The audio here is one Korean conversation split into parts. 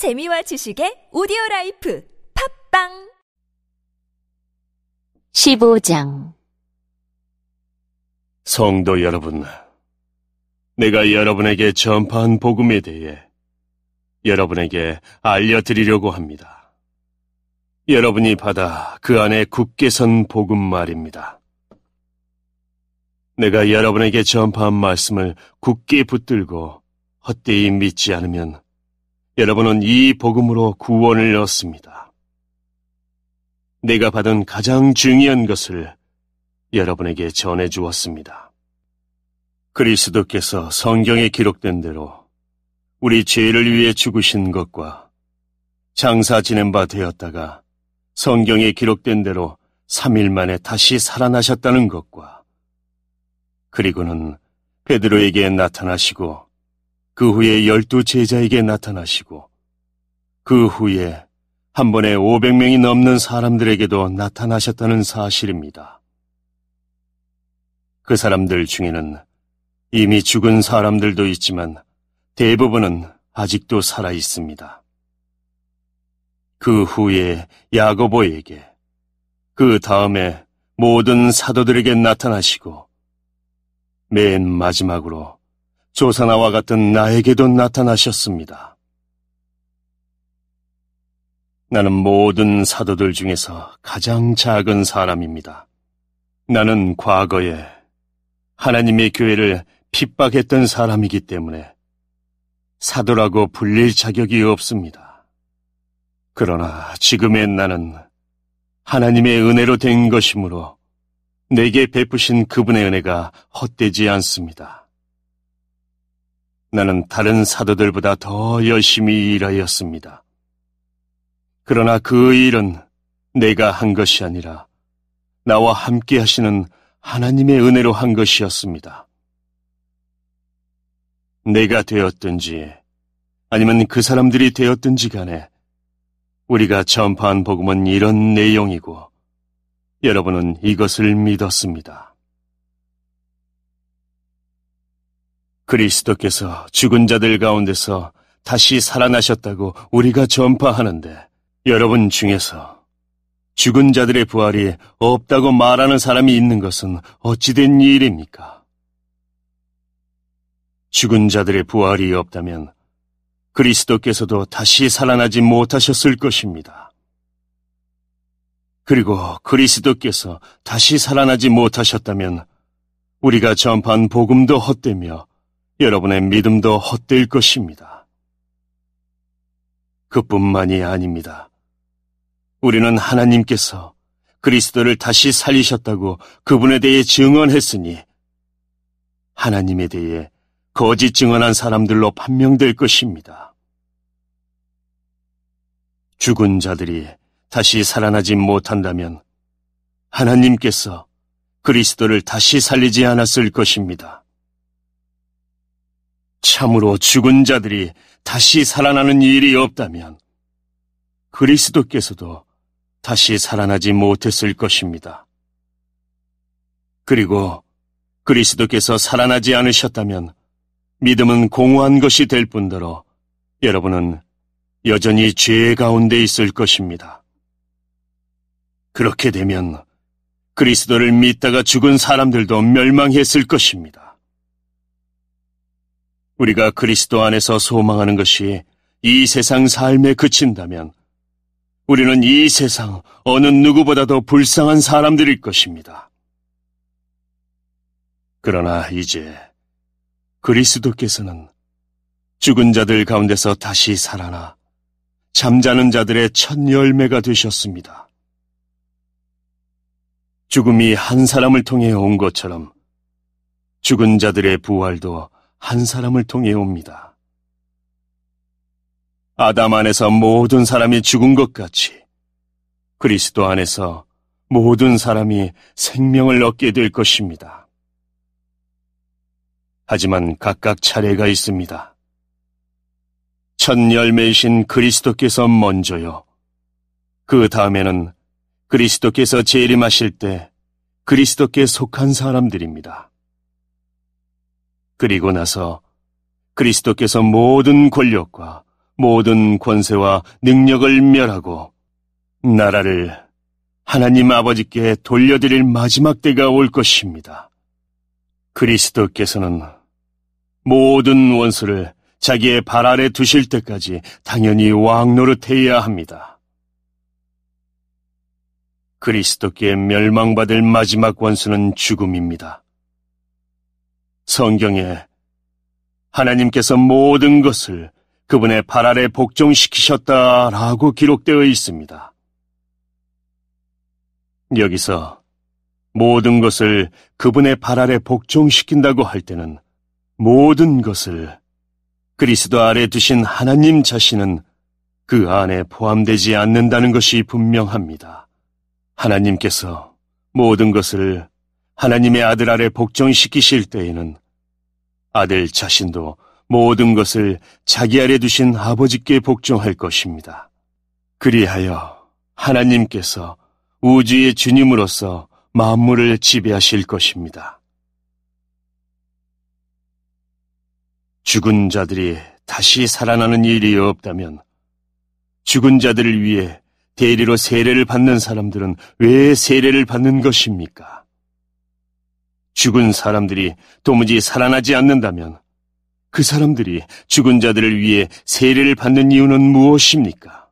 재미와 지식의 오디오 라이프 팟빵 15장 성도 여러분, 내가 여러분에게 전파한 복음에 대해 여러분에게 알려드리려고 합니다. 여러분이 받아 그 안에 굳게 선 복음 말입니다. 내가 여러분에게 전파한 말씀을 굳게 붙들고 헛되이 믿지 않으면 여러분은 이 복음으로 구원을 얻습니다. 내가 받은 가장 중요한 것을 여러분에게 전해 주었습니다. 그리스도께서 성경에 기록된 대로 우리 죄를 위해 죽으신 것과 장사 지낸 바 되었다가 성경에 기록된 대로 3일 만에 다시 살아나셨다는 것과 그리고는 베드로에게 나타나시고 그 후에 열두 제자에게 나타나시고 그 후에 한 번에 500명이 넘는 사람들에게도 나타나셨다는 사실입니다. 그 사람들 중에는 이미 죽은 사람들도 있지만 대부분은 아직도 살아 있습니다. 그 후에 야고보에게 그 다음에 모든 사도들에게 나타나시고 맨 마지막으로 조사나와 같은 나에게도 나타나셨습니다. 나는 모든 사도들 중에서 가장 작은 사람입니다. 나는 과거에 하나님의 교회를 핍박했던 사람이기 때문에 사도라고 불릴 자격이 없습니다. 그러나 지금의 나는 하나님의 은혜로 된 것이므로 내게 베푸신 그분의 은혜가 헛되지 않습니다. 나는 다른 사도들보다 더 열심히 일하였습니다. 그러나 그 일은 내가 한 것이 아니라 나와 함께 하시는 하나님의 은혜로 한 것이었습니다. 내가 되었든지 아니면 그 사람들이 되었든지 간에 우리가 전파한 복음은 이런 내용이고 여러분은 이것을 믿었습니다. 그리스도께서 죽은 자들 가운데서 다시 살아나셨다고 우리가 전파하는데 여러분 중에서 죽은 자들의 부활이 없다고 말하는 사람이 있는 것은 어찌된 일입니까? 죽은 자들의 부활이 없다면 그리스도께서도 다시 살아나지 못하셨을 것입니다. 그리고 그리스도께서 다시 살아나지 못하셨다면 우리가 전파한 복음도 헛되며 여러분의 믿음도 헛될 것입니다. 그뿐만이 아닙니다. 우리는 하나님께서 그리스도를 다시 살리셨다고 그분에 대해 증언했으니 하나님에 대해 거짓 증언한 사람들로 판명될 것입니다. 죽은 자들이 다시 살아나지 못한다면 하나님께서 그리스도를 다시 살리지 않았을 것입니다. 참으로 죽은 자들이 다시 살아나는 일이 없다면 그리스도께서도 다시 살아나지 못했을 것입니다. 그리고 그리스도께서 살아나지 않으셨다면 믿음은 공허한 것이 될 뿐더러 여러분은 여전히 죄 가운데 있을 것입니다. 그렇게 되면 그리스도를 믿다가 죽은 사람들도 멸망했을 것입니다. 우리가 그리스도 안에서 소망하는 것이 이 세상 삶에 그친다면 우리는 이 세상 어느 누구보다도 불쌍한 사람들일 것입니다. 그러나 이제 그리스도께서는 죽은 자들 가운데서 다시 살아나 잠자는 자들의 첫 열매가 되셨습니다. 죽음이 한 사람을 통해 온 것처럼 죽은 자들의 부활도 한 사람을 통해 옵니다. 아담 안에서 모든 사람이 죽은 것 같이 그리스도 안에서 모든 사람이 생명을 얻게 될 것입니다. 하지만 각각 차례가 있습니다. 첫 열매이신 그리스도께서 먼저요. 그 다음에는 그리스도께서 재림하실 때 그리스도께 속한 사람들입니다. 그리고 나서 그리스도께서 모든 권력과 모든 권세와 능력을 멸하고 나라를 하나님 아버지께 돌려드릴 마지막 때가 올 것입니다. 그리스도께서는 모든 원수를 자기의 발 아래 두실 때까지 당연히 왕 노릇해야 합니다. 그리스도께 멸망받을 마지막 원수는 죽음입니다. 성경에 하나님께서 모든 것을 그분의 발 아래 복종시키셨다라고 기록되어 있습니다. 여기서 모든 것을 그분의 발 아래 복종시킨다고 할 때는 모든 것을 그리스도 아래 두신 하나님 자신은 그 안에 포함되지 않는다는 것이 분명합니다. 하나님께서 모든 것을 하나님의 아들 아래 복종시키실 때에는 아들 자신도 모든 것을 자기 아래 두신 아버지께 복종할 것입니다. 그리하여 하나님께서 우주의 주님으로서 만물을 지배하실 것입니다. 죽은 자들이 다시 살아나는 일이 없다면 죽은 자들을 위해 대리로 세례를 받는 사람들은 왜 세례를 받는 것입니까? 죽은 사람들이 도무지 살아나지 않는다면 그 사람들이 죽은 자들을 위해 세례를 받는 이유는 무엇입니까?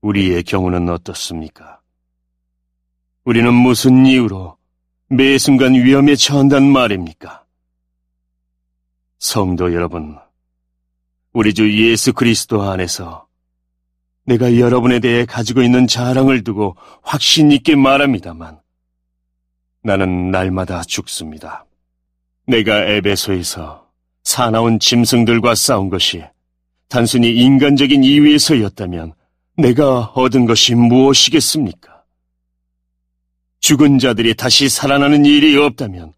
우리의 경우는 어떻습니까? 우리는 무슨 이유로 매 순간 위험에 처한단 말입니까? 성도 여러분, 우리 주 예수 그리스도 안에서 내가 여러분에 대해 가지고 있는 자랑을 두고 확신 있게 말합니다만, 나는 날마다 죽습니다. 내가 에베소에서 사나운 짐승들과 싸운 것이 단순히 인간적인 이유에서였다면 내가 얻은 것이 무엇이겠습니까? 죽은 자들이 다시 살아나는 일이 없다면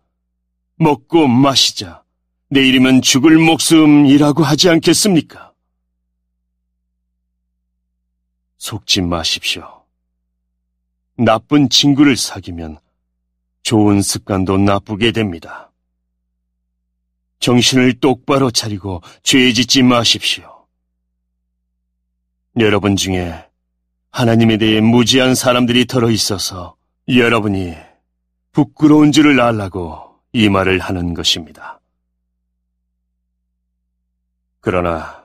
먹고 마시자 내일이면 죽을 목숨이라고 하지 않겠습니까? 속지 마십시오. 나쁜 친구를 사귀면 좋은 습관도 나쁘게 됩니다. 정신을 똑바로 차리고 죄 짓지 마십시오. 여러분 중에 하나님에 대해 무지한 사람들이 들어 있어서 여러분이 부끄러운 줄을 알라고 이 말을 하는 것입니다. 그러나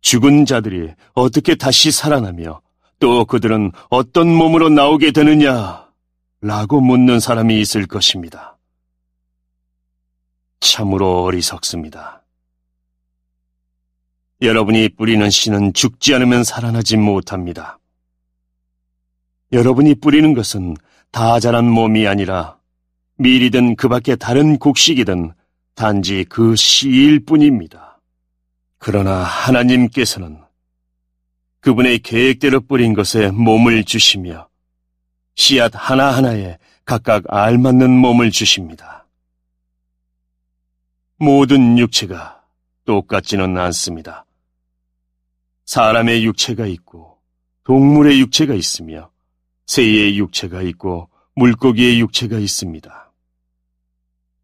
죽은 자들이 어떻게 다시 살아나며 또 그들은 어떤 몸으로 나오게 되느냐 라고 묻는 사람이 있을 것입니다. 참으로 어리석습니다. 여러분이 뿌리는 씨는 죽지 않으면 살아나지 못합니다. 여러분이 뿌리는 것은 다 자란 몸이 아니라 밀이든 그 밖에 다른 곡식이든 단지 그 씨일 뿐입니다. 그러나 하나님께서는 그분의 계획대로 뿌린 것에 몸을 주시며 씨앗 하나하나에 각각 알맞는 몸을 주십니다. 모든 육체가 똑같지는 않습니다. 사람의 육체가 있고 동물의 육체가 있으며 새의 육체가 있고 물고기의 육체가 있습니다.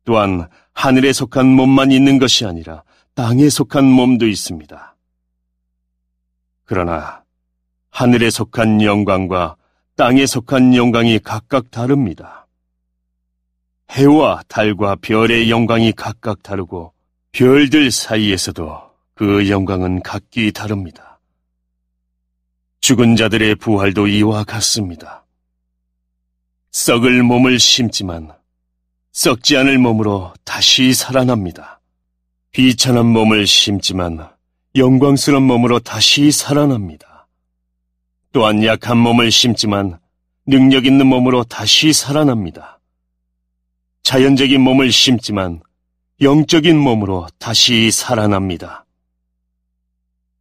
또한 하늘에 속한 몸만 있는 것이 아니라 땅에 속한 몸도 있습니다. 그러나 하늘에 속한 영광과 땅에 속한 영광이 각각 다릅니다. 해와 달과 별의 영광이 각각 다르고 별들 사이에서도 그 영광은 각기 다릅니다. 죽은 자들의 부활도 이와 같습니다. 썩을 몸을 심지만 썩지 않을 몸으로 다시 살아납니다. 비천한 몸을 심지만 영광스러운 몸으로 다시 살아납니다. 또한 약한 몸을 심지만 능력 있는 몸으로 다시 살아납니다. 자연적인 몸을 심지만 영적인 몸으로 다시 살아납니다.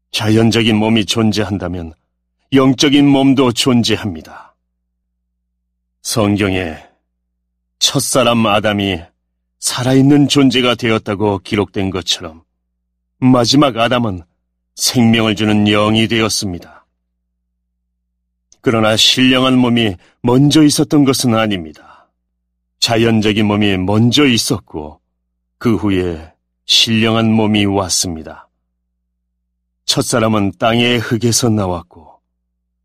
자연적인 몸이 존재한다면 영적인 몸도 존재합니다. 성경에 첫사람 아담이 살아있는 존재가 되었다고 기록된 것처럼 마지막 아담은 생명을 주는 영이 되었습니다. 그러나 신령한 몸이 먼저 있었던 것은 아닙니다. 자연적인 몸이 먼저 있었고 그 후에 신령한 몸이 왔습니다. 첫 사람은 땅의 흙에서 나왔고,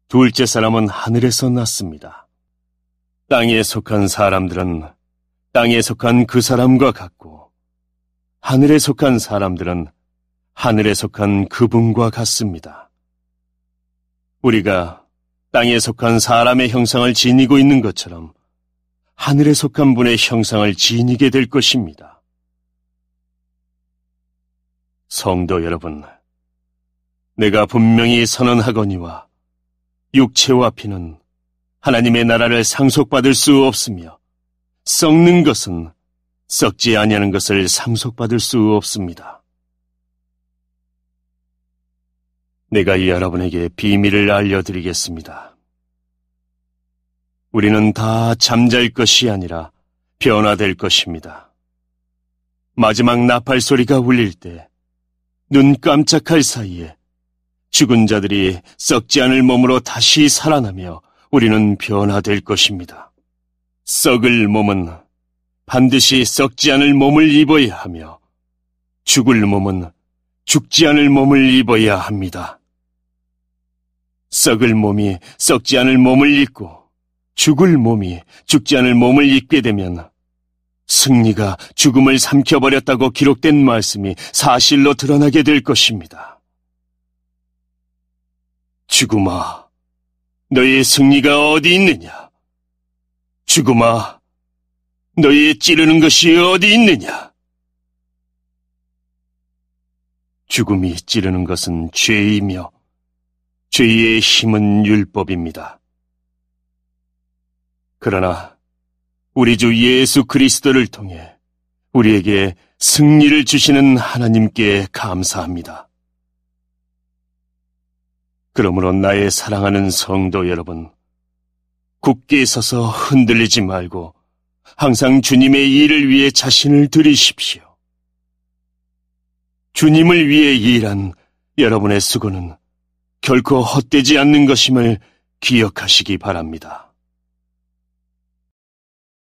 둘째 사람은 하늘에서 났습니다. 땅에 속한 사람들은 땅에 속한 그 사람과 같고, 하늘에 속한 사람들은 하늘에 속한 그분과 같습니다. 우리가 땅에 속한 사람의 형상을 지니고 있는 것처럼 하늘에 속한 분의 형상을 지니게 될 것입니다. 성도 여러분, 내가 분명히 선언하거니와 육체와 피는 하나님의 나라를 상속받을 수 없으며 썩는 것은 썩지 아니하는 것을 상속받을 수 없습니다. 내가 여러분에게 비밀을 알려드리겠습니다. 우리는 다 잠잘 것이 아니라 변화될 것입니다. 마지막 나팔 소리가 울릴 때 눈 깜짝할 사이에 죽은 자들이 썩지 않을 몸으로 다시 살아나며 우리는 변화될 것입니다. 썩을 몸은 반드시 썩지 않을 몸을 입어야 하며 죽을 몸은 죽지 않을 몸을 입어야 합니다. 썩을 몸이 썩지 않을 몸을 입고 죽을 몸이 죽지 않을 몸을 입게 되면 승리가 죽음을 삼켜버렸다고 기록된 말씀이 사실로 드러나게 될 것입니다. 죽음아, 너의 승리가 어디 있느냐? 죽음아, 너의 찌르는 것이 어디 있느냐? 죽음이 찌르는 것은 죄이며 죄의 힘은 율법입니다. 그러나 우리 주 예수 그리스도를 통해 우리에게 승리를 주시는 하나님께 감사합니다. 그러므로 나의 사랑하는 성도 여러분, 굳게 서서 흔들리지 말고 항상 주님의 일을 위해 자신을 들이십시오. 주님을 위해 일한 여러분의 수고는 결코 헛되지 않는 것임을 기억하시기 바랍니다.